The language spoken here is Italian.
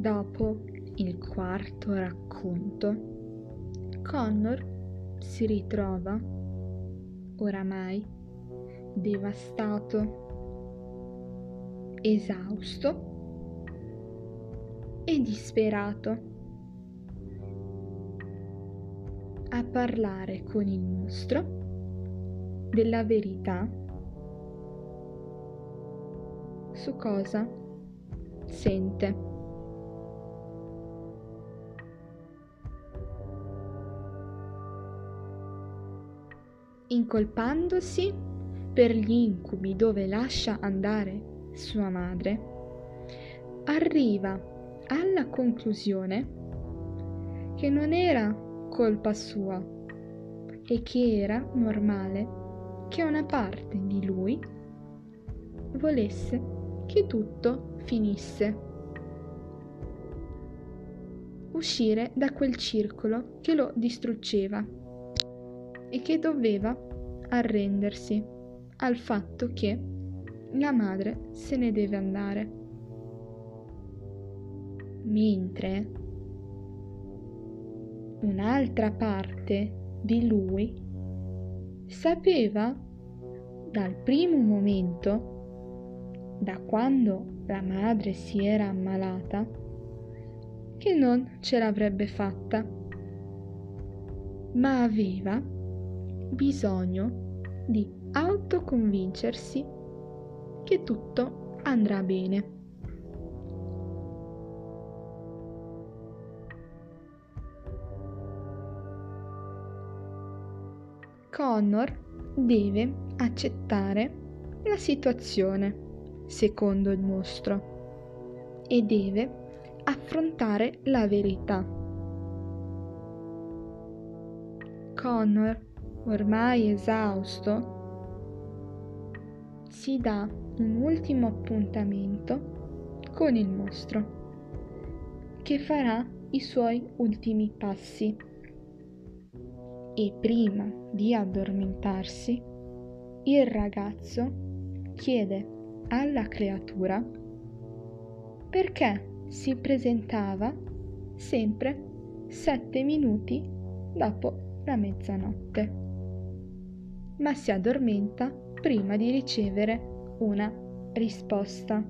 Dopo il quarto racconto, Connor si ritrova, oramai, devastato, esausto e disperato a parlare con il mostro della verità su cosa sente. Incolpandosi per gli incubi dove lascia andare sua madre, arriva alla conclusione che non era colpa sua e che era normale che una parte di lui volesse che tutto finisse. Uscire da quel circolo che lo distruggeva e che doveva arrendersi al fatto che la madre se ne deve andare. Mentre un'altra parte di lui sapeva dal primo momento, da quando la madre si era ammalata, che non ce l'avrebbe fatta, ma aveva bisogno di autoconvincersi che tutto andrà bene. Connor deve accettare la situazione, secondo il mostro, e deve affrontare la verità. Connor ormai esausto, si dà un ultimo appuntamento con il mostro, che farà i suoi ultimi passi. E prima di addormentarsi, il ragazzo chiede alla creatura perché si presentava sempre sette minuti dopo la mezzanotte ma si addormenta prima di ricevere una risposta.